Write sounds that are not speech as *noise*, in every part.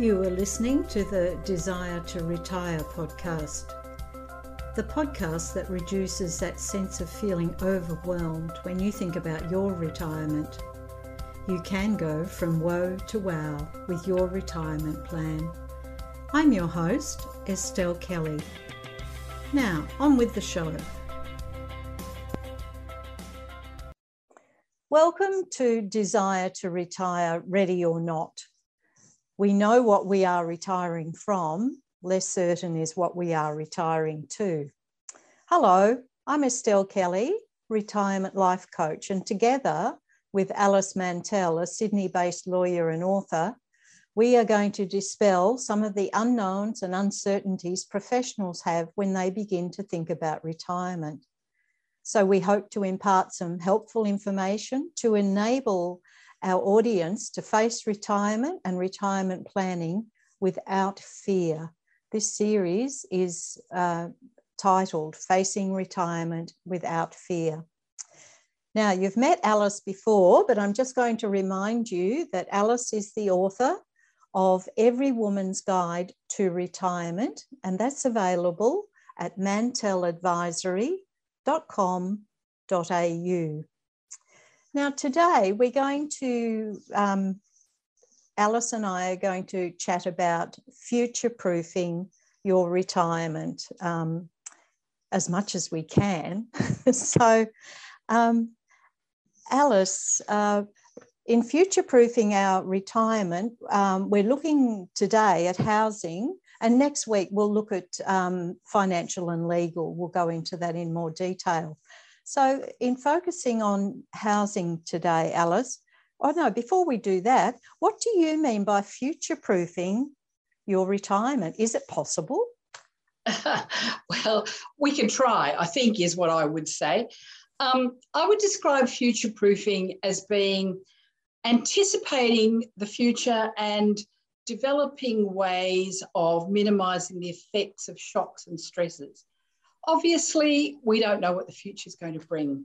You are listening to the Desire to Retire podcast, the podcast that reduces that sense of feeling overwhelmed when you think about your retirement. You can go from woe to wow with your retirement plan. I'm your host, Estelle Kelly. Now, on with the show. Welcome to Desire to Retire, Ready or Not we know what we are retiring from, less certain is what we are retiring to. Hello, I'm Estelle Kelly, retirement life coach, and together with Alice Mantell, a Sydney based lawyer and author, we are going to dispel some of the unknowns and uncertainties professionals have when they begin to think about retirement. So, we hope to impart some helpful information to enable our audience to face retirement and retirement planning without fear. This series is uh, titled Facing Retirement Without Fear. Now, you've met Alice before, but I'm just going to remind you that Alice is the author of Every Woman's Guide to Retirement, and that's available at mantelladvisory.com.au. Now, today we're going to, um, Alice and I are going to chat about future proofing your retirement um, as much as we can. *laughs* so, um, Alice, uh, in future proofing our retirement, um, we're looking today at housing, and next week we'll look at um, financial and legal. We'll go into that in more detail. So, in focusing on housing today, Alice, oh no, before we do that, what do you mean by future proofing your retirement? Is it possible? *laughs* well, we can try, I think, is what I would say. Um, I would describe future proofing as being anticipating the future and developing ways of minimizing the effects of shocks and stresses. Obviously, we don't know what the future is going to bring,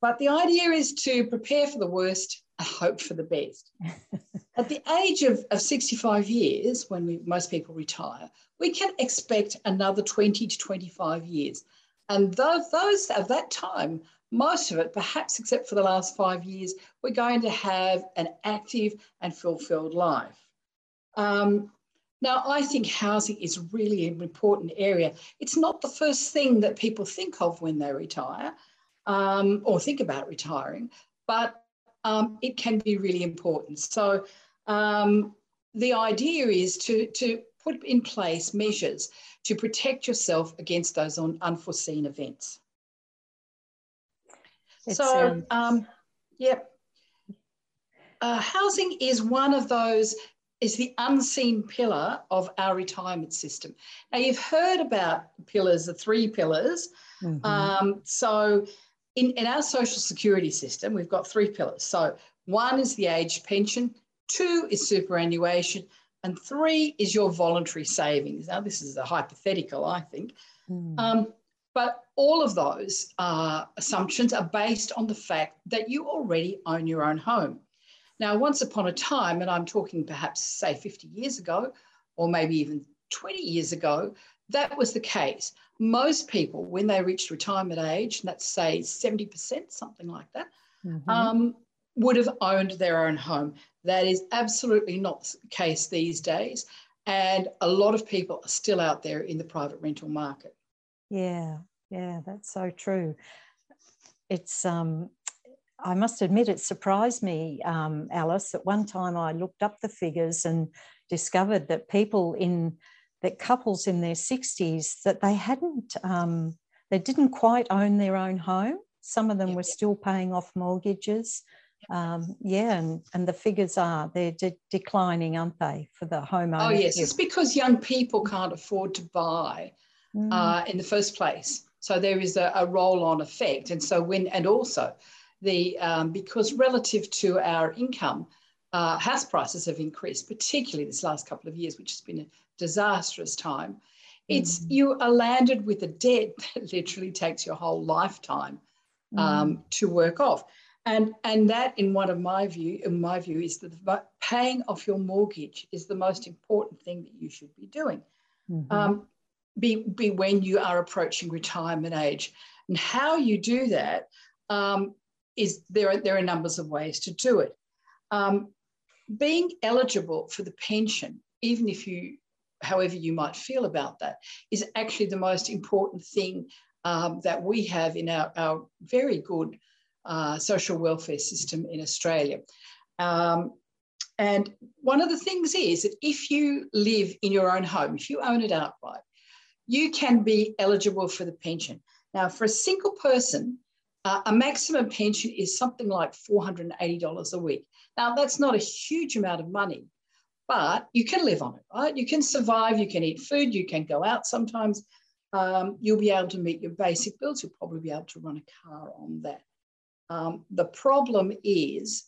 but the idea is to prepare for the worst and hope for the best. *laughs* At the age of, of 65 years, when we, most people retire, we can expect another 20 to 25 years. And those, those of that time, most of it, perhaps except for the last five years, we're going to have an active and fulfilled life. Um, now, I think housing is really an important area. It's not the first thing that people think of when they retire um, or think about retiring, but um, it can be really important. So, um, the idea is to, to put in place measures to protect yourself against those unforeseen events. It's, so, um, yeah. Uh, housing is one of those is the unseen pillar of our retirement system. Now, you've heard about pillars, the three pillars. Mm-hmm. Um, so, in, in our social security system, we've got three pillars. So, one is the age pension, two is superannuation, and three is your voluntary savings. Now, this is a hypothetical, I think. Mm. Um, but all of those uh, assumptions are based on the fact that you already own your own home. Now, once upon a time, and I'm talking perhaps, say, 50 years ago, or maybe even 20 years ago, that was the case. Most people, when they reached retirement age, and that's say 70%, something like that, mm-hmm. um, would have owned their own home. That is absolutely not the case these days. And a lot of people are still out there in the private rental market. Yeah, yeah, that's so true. It's um, I must admit, it surprised me, um, Alice. At one time, I looked up the figures and discovered that people in that couples in their 60s that they hadn't um, they didn't quite own their own home. Some of them were still paying off mortgages. Um, yeah, and, and the figures are they're de- declining, aren't they, for the homeowner? Oh yes, it's because young people can't afford to buy mm. uh, in the first place. So there is a, a roll-on effect, and so when and also the um, because relative to our income, uh, house prices have increased, particularly this last couple of years, which has been a disastrous time. It's mm. you are landed with a debt *laughs* that literally takes your whole lifetime um, mm. to work off. And, and that, in one of my view, in my view, is that paying off your mortgage is the most important thing that you should be doing. Mm-hmm. Um, be, be when you are approaching retirement age. And how you do that um, is there are, there are numbers of ways to do it. Um, being eligible for the pension, even if you, however you might feel about that, is actually the most important thing um, that we have in our, our very good uh, social welfare system in Australia. Um, and one of the things is that if you live in your own home, if you own it outright, you can be eligible for the pension. Now, for a single person, uh, a maximum pension is something like $480 a week. Now, that's not a huge amount of money, but you can live on it, right? You can survive, you can eat food, you can go out sometimes. Um, you'll be able to meet your basic bills. You'll probably be able to run a car on that. Um, the problem is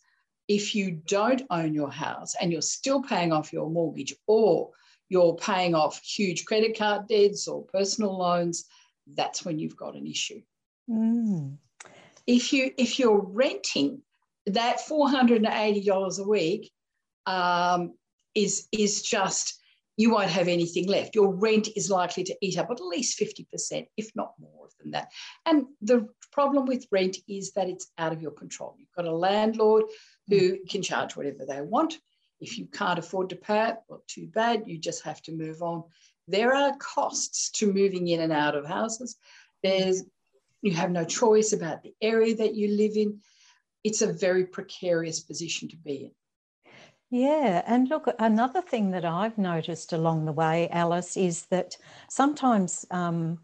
if you don't own your house and you're still paying off your mortgage or you're paying off huge credit card debts or personal loans, that's when you've got an issue. Mm. If you if you're renting, that four hundred and eighty dollars a week um, is is just you won't have anything left. Your rent is likely to eat up at least 50%, if not more than that. And the problem with rent is that it's out of your control. You've got a landlord who can charge whatever they want. If you can't afford to pay it, well, too bad, you just have to move on. There are costs to moving in and out of houses. There's you have no choice about the area that you live in. It's a very precarious position to be in. Yeah, and look, another thing that I've noticed along the way, Alice, is that sometimes um,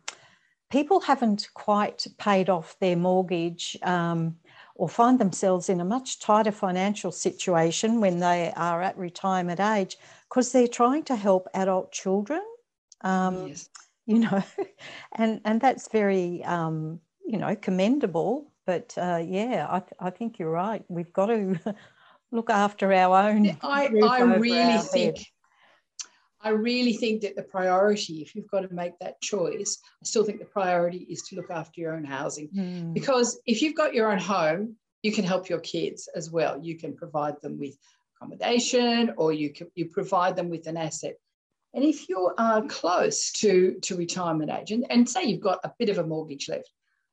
people haven't quite paid off their mortgage um, or find themselves in a much tighter financial situation when they are at retirement age because they're trying to help adult children. Um, yes. You know, *laughs* and and that's very um, you know commendable. But uh, yeah, I, th- I think you're right. We've got to *laughs* look after our own. I, I really think. Head. I really think that the priority, if you've got to make that choice, I still think the priority is to look after your own housing. Mm. Because if you've got your own home, you can help your kids as well. You can provide them with accommodation or you can you provide them with an asset. And if you are close to, to retirement age and, and say you've got a bit of a mortgage left,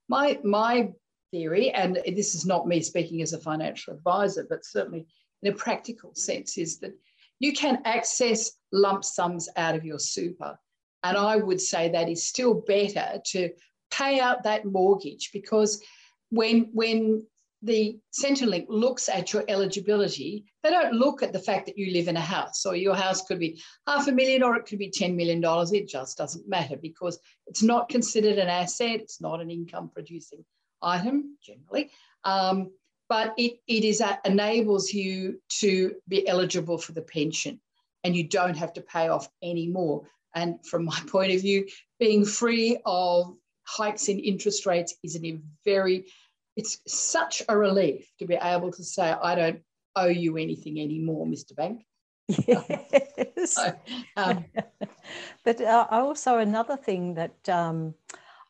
my, my theory, and this is not me speaking as a financial advisor, but certainly in a practical sense, is that you can access lump sums out of your super. And I would say that is still better to pay out that mortgage because when, when the Centrelink looks at your eligibility, they don't look at the fact that you live in a house. So your house could be half a million or it could be $10 million. It just doesn't matter because it's not considered an asset, it's not an income producing item generally, um, but it, it is uh, enables you to be eligible for the pension and you don't have to pay off any more. And from my *laughs* point of view, being free of hikes in interest rates is a very, it's such a relief to be able to say, I don't owe you anything anymore, Mr. Bank. Yes. *laughs* so, um, *laughs* but uh, also another thing that um,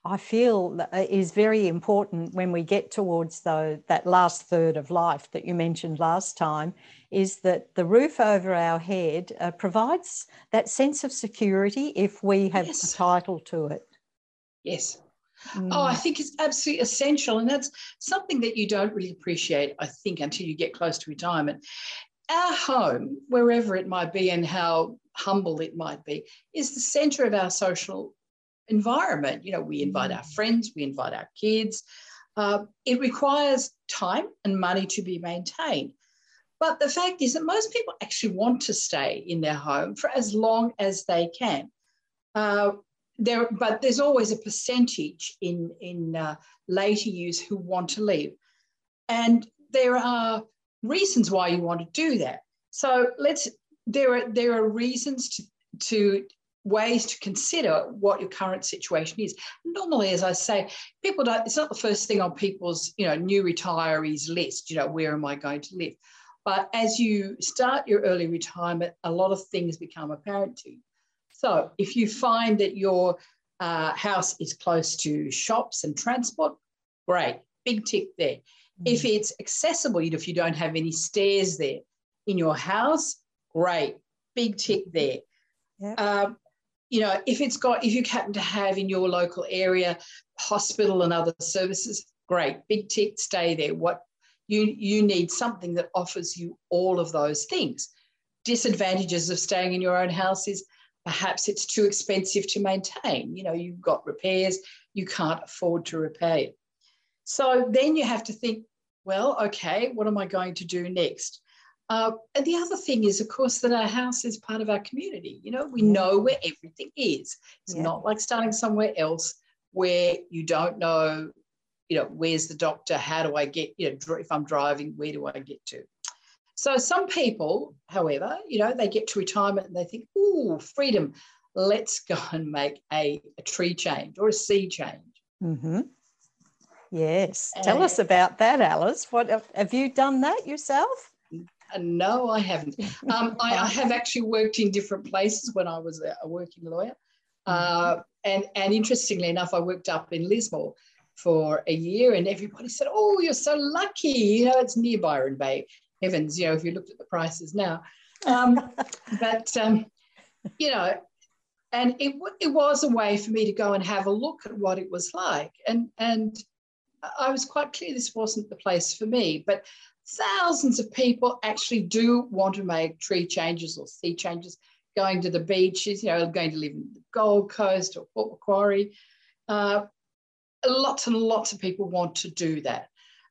I feel uh, is very important when we get towards the, that last third of life that you mentioned last time is that the roof over our head uh, provides that sense of security if we have yes. the title to it. Yes. Mm. Oh, I think it's absolutely essential. And that's something that you don't really appreciate, I think, until you get close to retirement. Our home, wherever it might be and how humble it might be, is the center of our social environment. You know, we invite our mm. friends, we invite our kids. Uh, it requires time and money to be maintained. But the fact is that most people actually want to stay in their home for as long as they can. Uh, there, but there's always a percentage in, in uh, later years who want to leave. And there are reasons why you want to do that. So let's there are there are reasons to to ways to consider what your current situation is. Normally, as I say, people don't, it's not the first thing on people's, you know, new retirees list, you know, where am I going to live? But as you start your early retirement, a lot of things become apparent to you. So if you find that your uh, house is close to shops and transport, great, big tick there. If it's accessible, if you don't have any stairs there in your house, great, big tick there. Um, you know, if it's got, if you happen to have in your local area hospital and other services, great, big tick, stay there. What you you need something that offers you all of those things. Disadvantages of staying in your own house is perhaps it's too expensive to maintain. You know, you've got repairs, you can't afford to repair it. So then you have to think, well, okay, what am I going to do next? Uh, and the other thing is, of course, that our house is part of our community. You know, we know where everything is. It's Yeah. not like starting somewhere else where you don't know, you know, where's the doctor? How do I get, you know, if I'm driving, where do I get to? So some people, however, you know, they get to retirement and they think, ooh, freedom, let's go and make a, a tree change or a sea change. Mm-hmm. Yes. Tell Uh, us about that, Alice. What have you done that yourself? No, I haven't. Um, I, I have actually worked in different places when I was a, a working lawyer. Uh, and, and interestingly enough, I worked up in Lismore for a year, and everybody said, Oh, you're so lucky. You know, it's near Byron Bay. Heavens, you know, if you looked at the prices now. *laughs* Um, but, um, you know, and it, it was a way for me to go and have a look at what it was like. And, and I was quite clear this wasn't the place for me. But thousands of people actually do want to make tree changes or sea changes, going to the beaches, you know, going to live in the Gold Coast or Port Macquarie. Uh, lots and lots of people want to do that.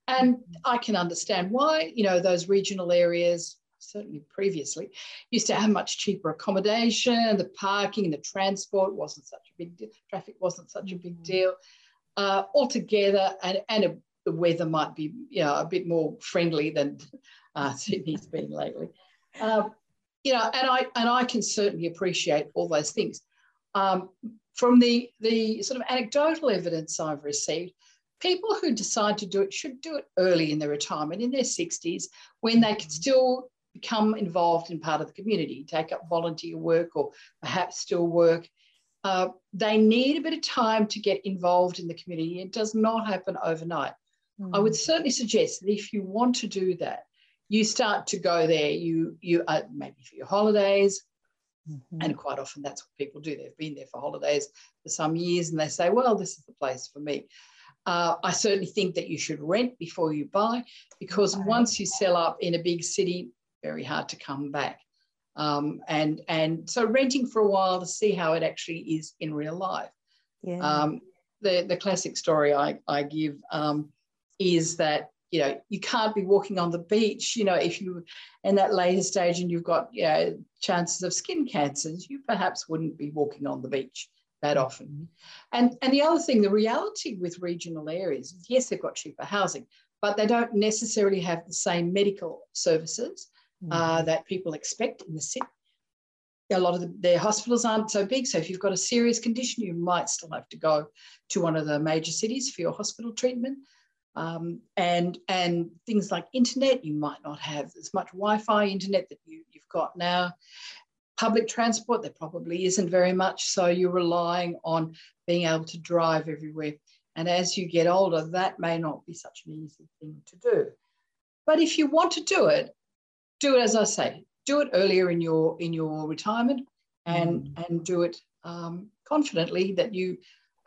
And I can understand why, you know, those regional areas, certainly previously, used to have much cheaper accommodation, the parking, and the transport wasn't such a big deal, traffic wasn't such a big Mhm. deal. Uh, altogether, and, and a, the weather might be, you know, a bit more friendly than uh, Sydney's been lately. Um, you know, and I and I can certainly appreciate all those things. Um, from the the sort of anecdotal evidence I've received, people who decide to do it should do it early in their retirement, in their 60s, when they can still become involved in part of the community, take up volunteer work or perhaps still work. Uh, they need a bit of time to get involved in the community. It does not happen overnight. I would certainly suggest that if you want to do that, you start to go there. You you uh, maybe for your holidays, Mhm. and quite often that's what people do. They've been there for holidays for some years, and they say, "Well, this is the place for me." Uh, I certainly think that you should rent before you buy, because once you sell up in a big city, very hard to come back. Um, and and so renting for a while to see how it actually is in real life. yeah. Um, the, the classic story I, I give um, is that, you know, you can't be walking on the beach, you know, if you in that later stage and you've got, you know, chances of skin cancers, you perhaps wouldn't be walking on the beach that often. And, and the other thing, the reality with regional areas is yes, they've got cheaper housing, but they don't necessarily have the same medical services uh, Mhm. that people expect in the city. A lot of the, their hospitals aren't so big. So if you've got a serious condition, you might still have to go to one of the major cities for your hospital treatment. Um, and and things like internet, you might not have as much Wi-Fi internet that you, you've got now. Public transport, there probably isn't very much. So you're relying on being able to drive everywhere. And as you get older, that may not be such an easy thing to do. But if you want to do it, do it as I say, do it earlier in your in your retirement, and and do it um, confidently that you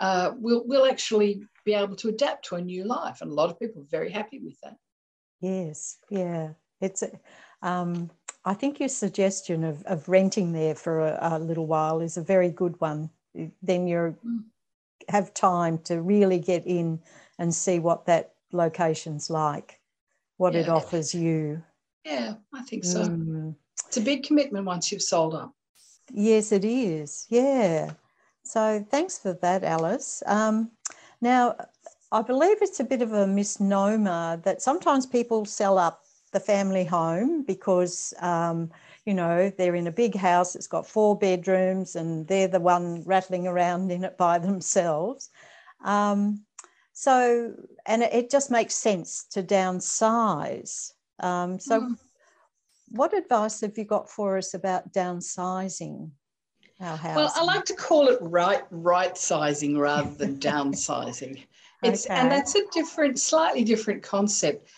uh, will will actually be able to adapt to a new life. And a lot of people are very happy with that. Yes, yeah. It's, a- um, I think your suggestion of, of renting there for a, a little while is a very good one. Then you Mm. have time to really get in and see what that location's like, what it offers you. Yeah, I think so. Mm. It's a big commitment once you've sold up. Yes, it is. Yeah. So thanks for that, Alice. Um, now, I believe it's a bit of a misnomer that sometimes people sell up the family home because, um, you know, they're in a big house, it's got four bedrooms, and they're the one rattling around in it by *laughs* themselves. Um, so, and it, it just makes sense to downsize. Um, so, Mm. what advice have you got for us about downsizing our house? Well, I like to call it right right sizing rather than downsizing. *laughs* It's okay. and that's a different, slightly different concept.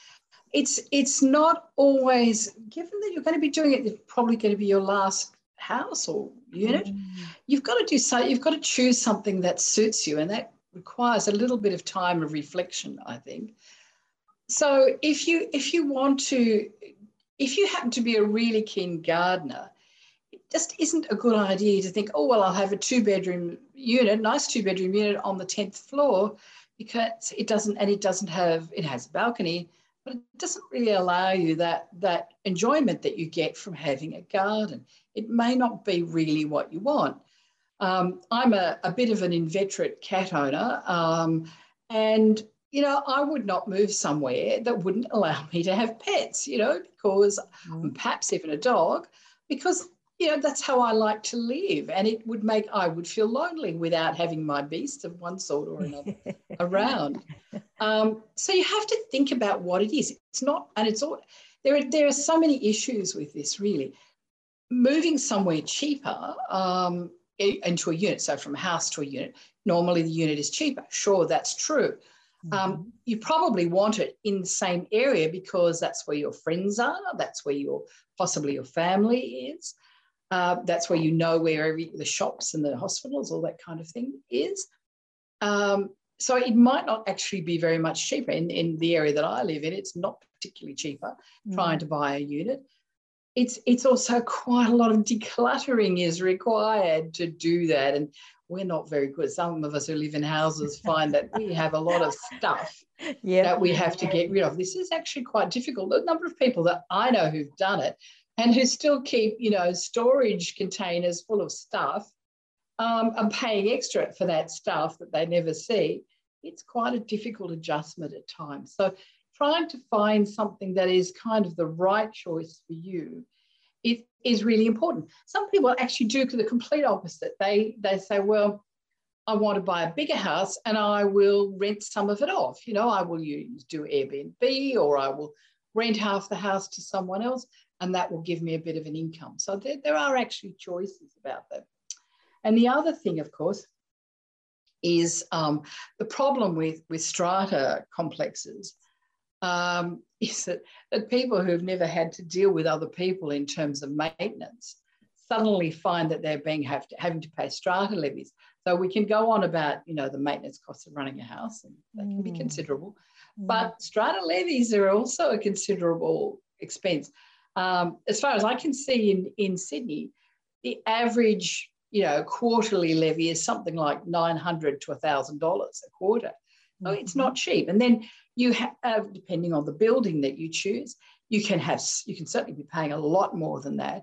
It's it's not always given that you're going to be doing it. It's probably going to be your last house or unit. Mm. You've got to do so. You've got to choose something that suits you, and that requires a little bit of time of reflection. I think. So if you if you want to, if you happen to be a really keen gardener, it just isn't a good idea to think, oh well, I'll have a two bedroom unit, nice two bedroom unit on the tenth floor because it doesn't and it doesn't have it has a balcony but it doesn't really allow you that that enjoyment that you get from having a garden it may not be really what you want um, i'm a, a, bit of an inveterate cat owner um, and you know i would not move somewhere that wouldn't allow me to have pets you know because mm. perhaps even a dog because you know that's how i like to live and it would make i would feel lonely without having my beast of one sort or another *laughs* around. Um, so you have to think about what it is. It's not and it's all there are, there are so many issues with this really. Moving somewhere cheaper um, into a unit so from a house to a unit normally the unit is cheaper. Sure that's true. Um, mm-hmm. you probably want it in the same area because that's where your friends are that's where your possibly your family is uh, that's where you know where every, the shops and the hospitals, all that kind of thing is. Um, so it might not actually be very much cheaper in, in the area that I live in. It's not particularly cheaper mm. trying to buy a unit. It's it's also quite a lot of decluttering is required to do that, and we're not very good. Some of us who live in houses *laughs* find that we have a lot of stuff yep. that we have to get rid of. This is actually quite difficult. The number of people that I know who've done it and who still keep, you know, storage containers full of stuff um, and paying extra for that stuff that they never see, it's quite a difficult adjustment at times. So trying to find something that is kind of the right choice for you it is really important. Some people actually do the complete opposite. They they say, well, I want to buy a bigger house and I will rent some of it off. You know, I will use do Airbnb or I will rent half the house to someone else and that will give me a bit of an income. So there, there are actually choices about that. And the other thing, of course, is um, the problem with, with strata complexes um, *laughs* is that, that people who've never had to deal with other people in terms of maintenance suddenly find that they're being have to, having to pay strata levies. So we can go on about, you know, the maintenance costs of running a house, and that can be mm. considerable. Mm. But strata levies are also a considerable expense. Um, as far as I can see in, in Sydney, the average you know quarterly levy is something like nine hundred to thousand dollars a quarter. So mm-hmm. it's not cheap. And then you have, depending on the building that you choose, you can have you can certainly be paying a lot more than that,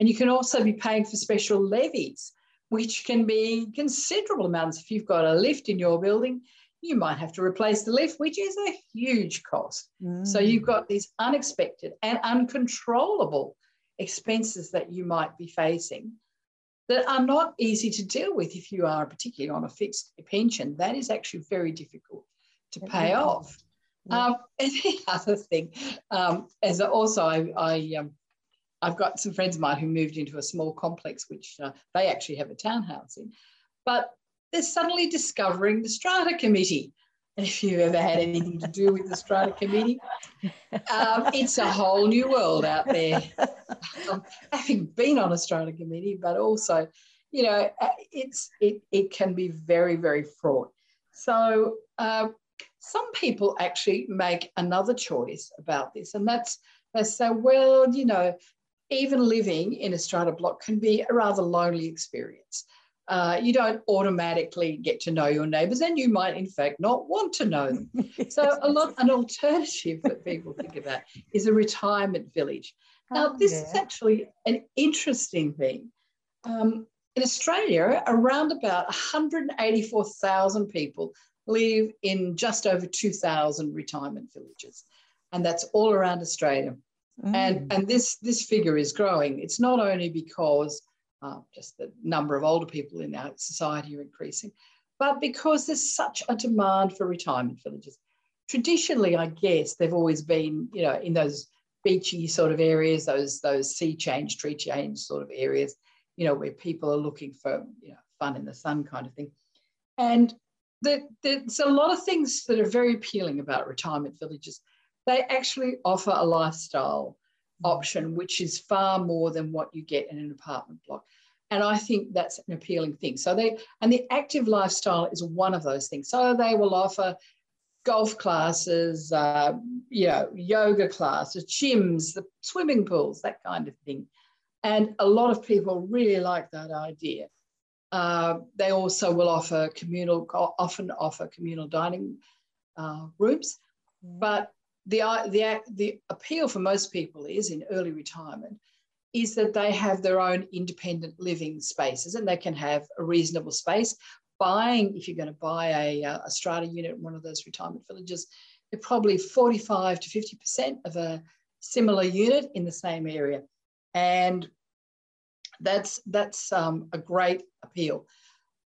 and you can also be paying for special levies, which can be considerable amounts. If you've got a lift in your building, you might have to replace the lift, which is a huge cost. Mm. So you've got these unexpected and uncontrollable expenses that you might be facing that are not easy to deal with if you are particularly on a fixed pension. That is actually very difficult to pay mm. off. Um, *laughs* and the other thing, um, as also I, I um, I've got some friends of mine who moved into a small complex, which uh, they actually have a townhouse in. But they're suddenly discovering the strata committee. And if you've ever had anything to do with the strata committee, um, it's a whole new world out there. Um, having been on a strata committee, but also, you know, uh, it's it, it can be very, very fraught. So uh, some people actually make another choice about this, and that's they say, well, you know, even living in a strata block can be a rather lonely experience uh, you don't automatically get to know your neighbours, and you might, in fact, not want to know them. *laughs* So, a lot an alternative that people think about is a retirement village. Now, oh, this yeah. is actually an interesting thing. Um, in Australia, around about 184,000 people live in just over 2,000 retirement villages, and that's all around Australia. Mm. And, and this, this figure is growing. It's not only because uh, just the number of older people in our society are increasing, but because there's such a demand for retirement villages. Traditionally, I guess they've always been, you know, in those beachy sort of areas, those those sea change, tree change sort of areas, you know, where people are looking for, you know, fun in the sun kind of thing. And there's a lot of things that are very appealing about retirement villages. They actually offer a lifestyle option, which is far more than what you get in an apartment block. And I think that's an appealing thing. So they, and the active lifestyle is one of those things. So they will offer golf classes, uh, you know, yoga classes, gyms, the swimming pools, that kind of thing. And a lot of people really like that idea. Uh, they also will offer communal, often offer communal dining uh, rooms. But the, the, the appeal for most people is in early retirement is that they have their own independent living spaces and they can have a reasonable space. Buying, if you're going to buy a, uh, a strata unit in one of those retirement villages, they're probably 45 to 50% of a similar unit in the same area. And that's, that's um, a great appeal.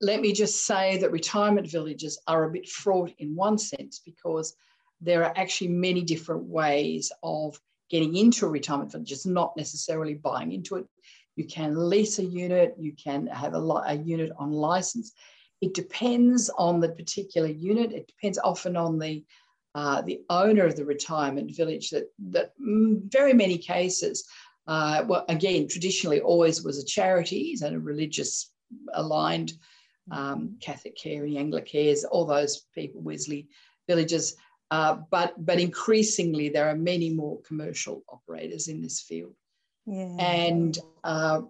Let me just say that retirement villages are a bit fraught in one sense because there are actually many different ways of getting into a retirement village. It's not necessarily buying into it. You can lease a unit, you can have a, a unit on license. It depends on the particular unit. It depends often on the uh, the owner of the retirement village. That that very many cases, uh, well, again, traditionally always was a charities and a religious aligned um, Catholic Care, Anglicares, all those people, Wesley villages uh, but but increasingly there are many more commercial operators in this field. Yeah. and uh,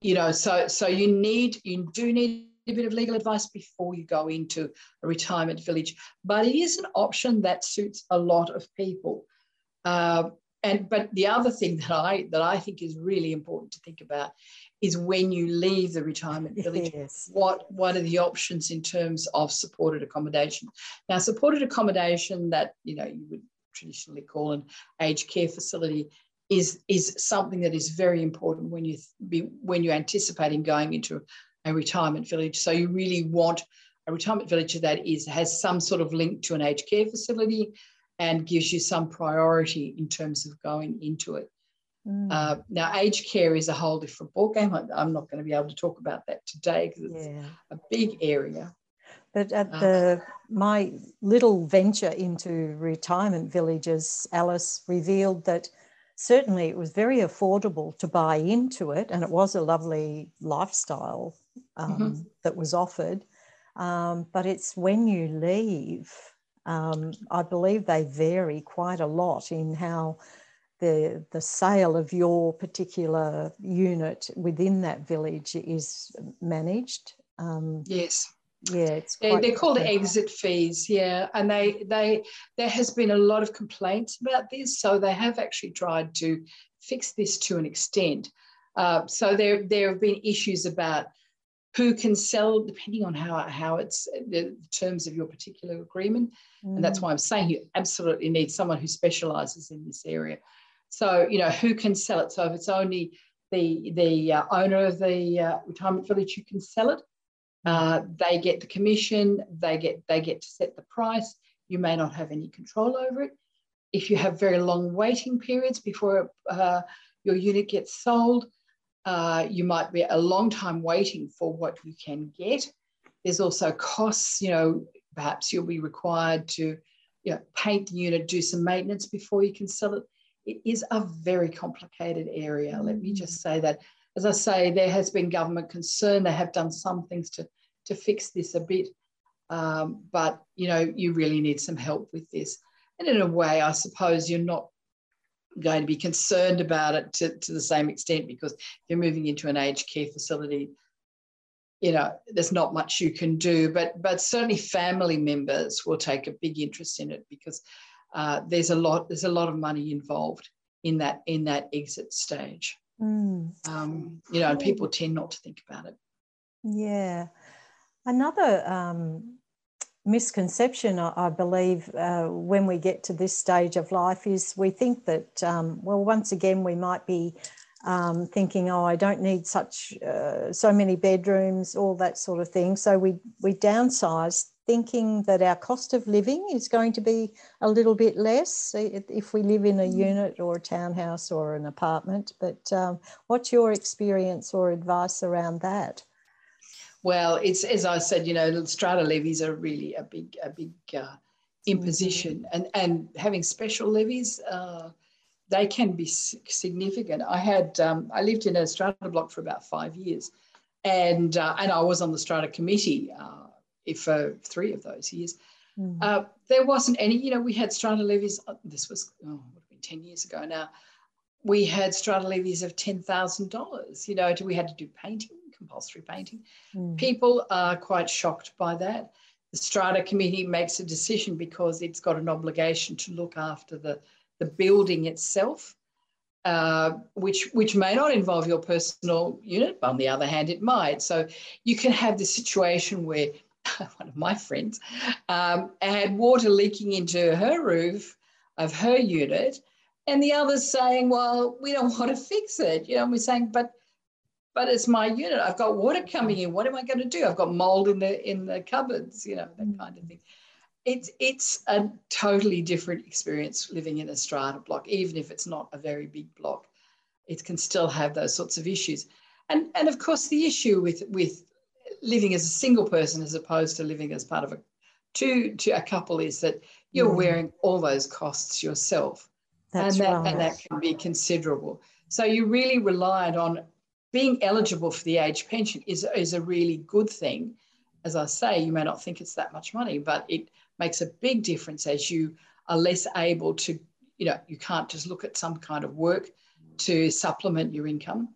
you know so so you need you do need a bit of legal advice before you go into a retirement village. But it is an option that suits a lot of people. Uh, and but the other thing that i that i think is really important to think about is when you leave the retirement *laughs* village yes. what what are the options in terms of supported accommodation? Now supported accommodation that you know you would traditionally call an aged care facility is is something that is very important when you be when you're anticipating going into a retirement village. So you really want a retirement village that is has some sort of link to an aged care facility and gives you some priority in terms of going into it Mm. Uh, now, aged care is a whole different ballgame. I'm not going to be able to talk about that today because it's yeah. a big area. But at uh, the my little venture into retirement villages, Alice revealed that certainly it was very affordable to buy into it, and it was a lovely lifestyle um, mm-hmm. that was offered. Um, but it's when you leave, um, I believe they vary quite a lot in how the, the sale of your particular unit within that village is managed. Um, yes. Yeah, it's they're, they're called exit fees. Yeah, and they they there has been a lot of complaints about this, so they have actually tried to fix this to an extent. Uh, so there there have been issues about who can sell depending on how how it's the terms of your particular agreement, mm. and that's mm. why I'm saying you absolutely need someone who specialises in this area so, you know, who can sell it? So if it's only the, the uh, owner of the uh, retirement village who can sell it, uh, they get the commission, they get, they get to set the price. You may not have any control over it. If you have very long waiting periods before uh, your unit gets sold, uh, you might be a long time waiting for what you can get. There's also costs, you know, perhaps you'll be required to you know, paint the unit, do some maintenance before you can sell it it is a very complicated area. Let me just say that. As I say, there has been government concern. They have done some things to, to fix this a bit. Um, but, you know, you really need some help with this. And in a way, I suppose you're not going to be concerned about it to, to the same extent because you're moving into an aged care facility you know there's not much you can do but but certainly family members will take a big interest in it because uh, there's a lot there's a lot of money involved in that in that exit stage. Mm. Um, you know, and people tend not to think about it. Yeah, another um, misconception, I, I believe, uh, when we get to this stage of life is we think that, um, well, once again, we might be um, thinking, oh, I don't need such uh, so many bedrooms, all that sort of thing. So we we downsize thinking that our cost of living is going to be a little bit less if we live in a mm. unit or a townhouse or an apartment. But um, what's your experience or advice around that? Well, it's as I said, you know, strata levies are really a big, a big uh, imposition, mm-hmm. and and having special levies, uh, they can be significant. I had um, I lived in a strata block for about five years, and uh, and I was on the strata committee uh, for three of those years. Mm. there wasn't any, you know, we had strata levies. Uh, this was oh, would have been ten years ago now. We had strata levies of ten thousand dollars. You know, we had to do painting compulsory painting. Mm. People are quite shocked by that. The strata committee makes a decision because it's got an obligation to look after the, the building itself, uh, which, which may not involve your personal unit, but on the other hand, it might. So you can have the situation where *laughs* one of my friends um, had water leaking into her roof of her unit and the others saying, well, we don't *laughs* want to fix it. You know, And we're saying, but but it's my unit. I've got water coming in. What am I going to do? I've got mold in the in the cupboards, you know, that kind of thing. It's it's a totally different experience living in a strata block, even if it's not a very big block. It can still have those sorts of issues. And and of course the issue with with living as a single person as opposed to living as part of a two to a couple is that you're mm. wearing all those costs yourself. That's and that right. and that can be considerable. So you really relied on being eligible for the age pension is, is a really good thing. As I say, you may not think it's that much money, but it makes a big difference as you are less able to, you know, you can't just look at some kind of work to supplement your income.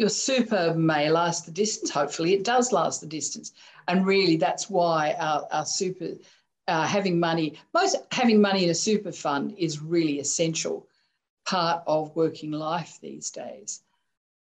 Your super may last the distance. Hopefully, it does last the distance. And really, that's why our, our super, uh, having money, most having money in a super fund is really essential part of working life these days.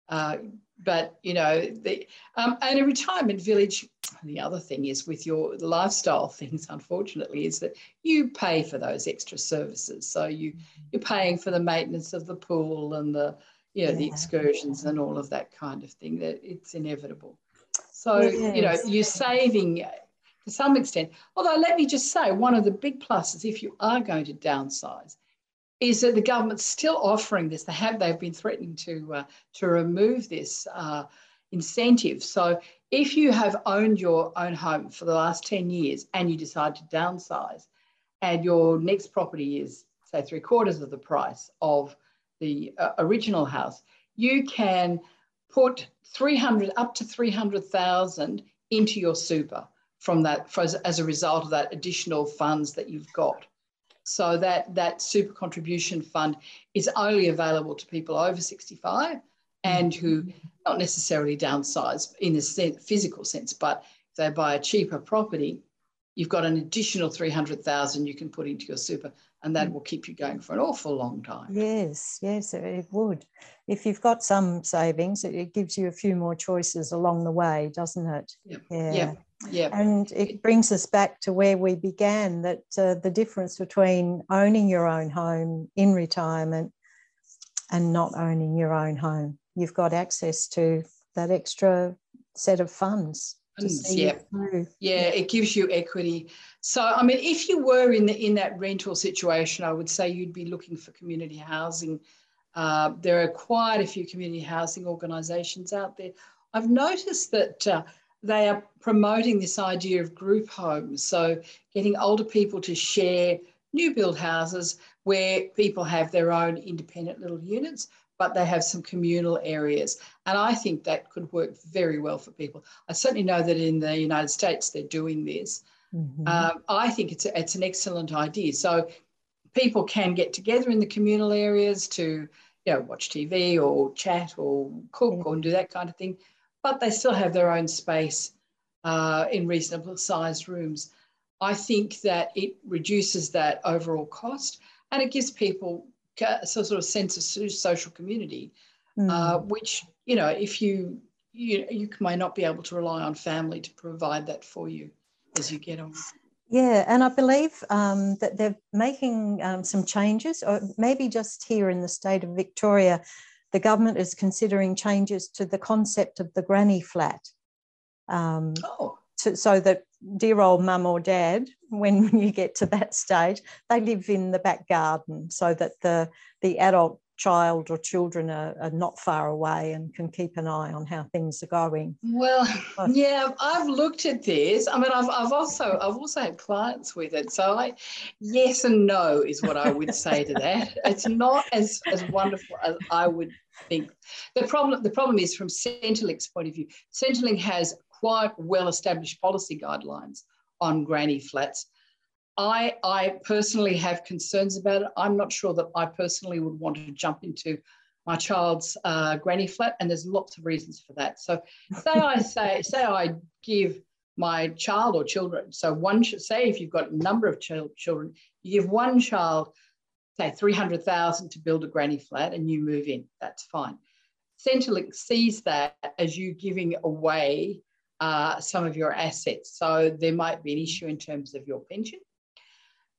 Uh, but you know, the, um, and a retirement village. The other thing is with your lifestyle *laughs* things, unfortunately, is that you pay for those extra services. So you you're paying for the maintenance of the pool and the you know yeah. the excursions and all of that kind of thing. That it's inevitable. So yes. you know you're saving to some extent. Although let me just say, one of the big pluses if you are going to downsize is that the government's still offering this. They have they've been threatening to uh, to remove this uh, incentive. So if you have owned your own home for the last 10 years and you decide to downsize and your next property is say three quarters of the price of the uh, original house, you can put 300 up to 300,000 into your super from that for, as a result of that additional funds that you've got. So that, that super contribution fund is only available to people over 65 and who not necessarily downsize in a physical sense, but if they buy a cheaper property, you've got an additional 300,000 you can put into your super and that will keep you going for an awful long time. Yes, yes, it would. If you've got some savings, it gives you a few more choices along the way, doesn't it? Yep. Yeah. Yep. Yeah. And it brings us back to where we began that uh, the difference between owning your own home in retirement and not owning your own home. You've got access to that extra set of funds. Yeah. yeah, it gives you equity. So, I mean, if you were in the in that rental situation, I would say you'd be looking for community housing. Uh, there are quite a few community housing organisations out there. I've noticed that uh, they are promoting this idea of group homes. So, getting older people to share new build houses where people have their own independent little units, but they have some communal areas. And I think that could work very well for people. I certainly know that in the United States they're doing this. Mm-hmm. Um, I think it's, a, it's an excellent idea. So, people can get together in the communal areas to you know, watch TV or chat or cook yeah. or do that kind of thing but they still have their own space uh, in reasonable sized rooms. I think that it reduces that overall cost and it gives people a sort of sense of social community, mm. uh, which, you know, if you, you, you may not be able to rely on family to provide that for you as you get on. Yeah, and I believe um, that they're making um, some changes, or maybe just here in the state of Victoria, the government is considering changes to the concept of the granny flat. Um, oh. to, so that dear old mum or dad, when *laughs* you get to that stage, they live in the back garden so that the, the adult child or children are, are, not far away and can keep an eye on how things are going. Well, uh, yeah, I've looked at this. I mean, I've, I've also I've also had clients with it. So I, yes and no is what I would say to that. It's not as as wonderful as I would think. The problem the problem is from Centrelink's point of view. Centrelink has quite well established policy guidelines on granny flats I, I personally have concerns about it. I'm not sure that I personally would want to jump into my child's uh, granny flat, and there's lots of reasons for that. So, say I say, say I give my child or children. So one, say if you've got a number of ch- children, you give one child, say three hundred thousand to build a granny flat, and you move in. That's fine. Centrelink sees that as you giving away uh, some of your assets. So there might be an issue in terms of your pension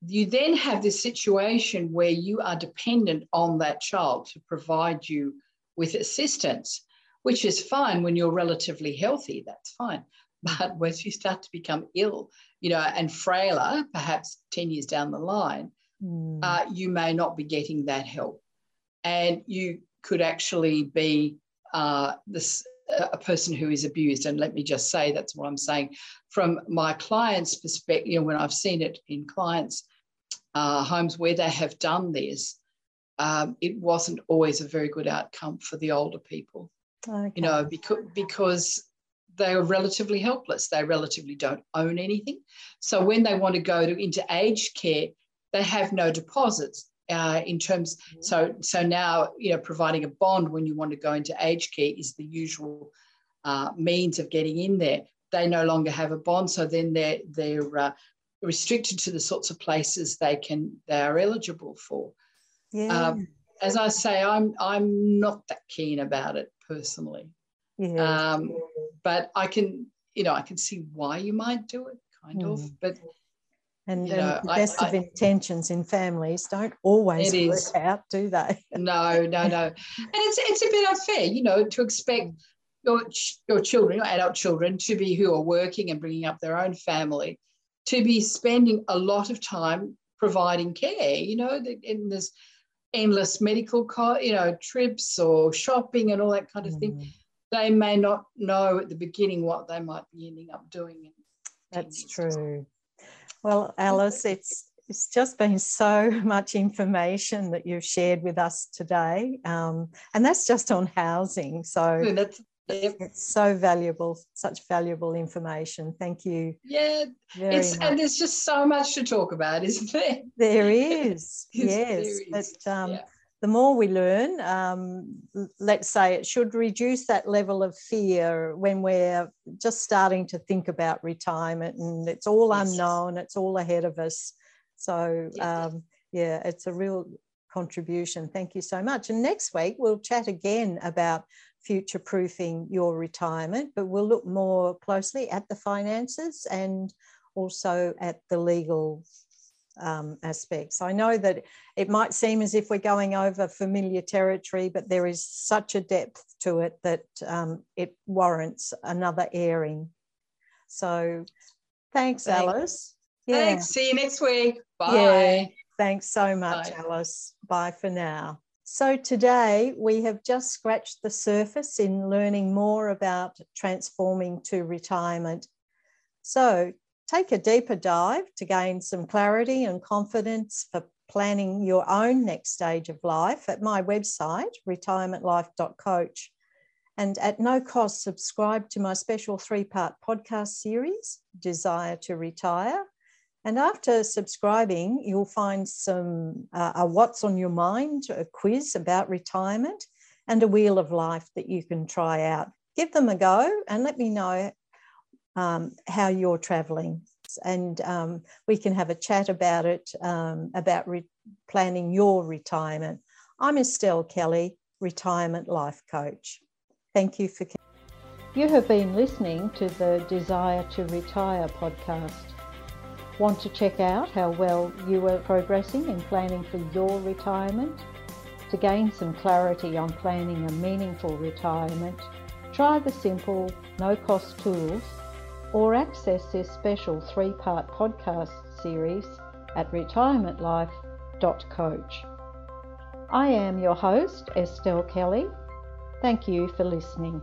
you then have this situation where you are dependent on that child to provide you with assistance, which is fine when you're relatively healthy, that's fine. *laughs* But once you start to become ill, you know, and frailer, perhaps 10 years down the line, mm. uh, you may not be getting that help. And you could actually be uh, this a person who is abused. And let me just say that's what I'm saying from my client's perspective. You know, when I've seen it in clients' uh, homes where they have done this, um, it wasn't always a very good outcome for the older people. Okay. You know, because because they are relatively helpless. They relatively don't own anything. So when they want to go to, into aged care, they have no deposits. Uh, in terms, mm-hmm. so so now you know providing a bond when you want to go into aged care is the usual uh, means of getting in there. They no longer have a bond, so then they're they're uh, restricted to the sorts of places they can they are eligible for. Yeah. Um, as I say, I'm I'm not that keen about it personally. Yeah. Um, but I can, you know, I can see why you might do it, kind mm. of. But and, you know, the best I, of I, intentions in families don't always work is. out, do they? *laughs* no, no, no. And it's it's a bit unfair, you know, to expect your your children, your adult children, to be who are working and bringing up their own family, to be spending a lot of time providing care. You know, in this endless medical, co- you know, trips or shopping and all that kind of mm. thing. They may not know at the beginning what they might be ending up doing. That's true. Well, *laughs* Alice, it's it's just been so *laughs* much information that you've shared with us today, um, and that's just on housing. So that's Yep. It's so valuable, such valuable information. Thank you. Yeah, it's much. and there's just so much to talk about, *laughs* isn't there? There is. yes, there is. but um, yeah. The more we learn, um, let's say it should reduce that level of fear when we're just starting to think about retirement, and it's all yes. unknown, it's all ahead of us. So. Um, yeah, it's a real contribution. Thank you so much. And next week we'll chat again about future proofing your retirement, but we'll look more closely at the finances and also at the legal um, aspects. I know that it might seem as if we're going over familiar territory, but there is such a depth to it that um, it warrants another airing. So thanks, thanks. Alice. Yeah. Thanks. See you next week. Bye. Yeah. Thanks so much, Bye. Alice. Bye for now. So, today we have just scratched the surface in learning more about transforming to retirement. So, take a deeper dive to gain some clarity and confidence for planning your own next stage of life at my website, retirementlife.coach. And at no cost, subscribe to my special three part podcast series, Desire to Retire and after subscribing, you'll find some uh, a What's on Your Mind, a quiz about retirement, and a Wheel of Life that you can try out. Give them a go and let me know um, how you're traveling. And um, we can have a chat about it, um, about re- planning your retirement. I'm Estelle Kelly, Retirement Life Coach. Thank you for. You have been listening to the Desire to Retire podcast. Want to check out how well you are progressing in planning for your retirement? To gain some clarity on planning a meaningful retirement, try the simple, no cost tools or access this special three part podcast series at retirementlife.coach. I am your host, Estelle Kelly. Thank you for listening.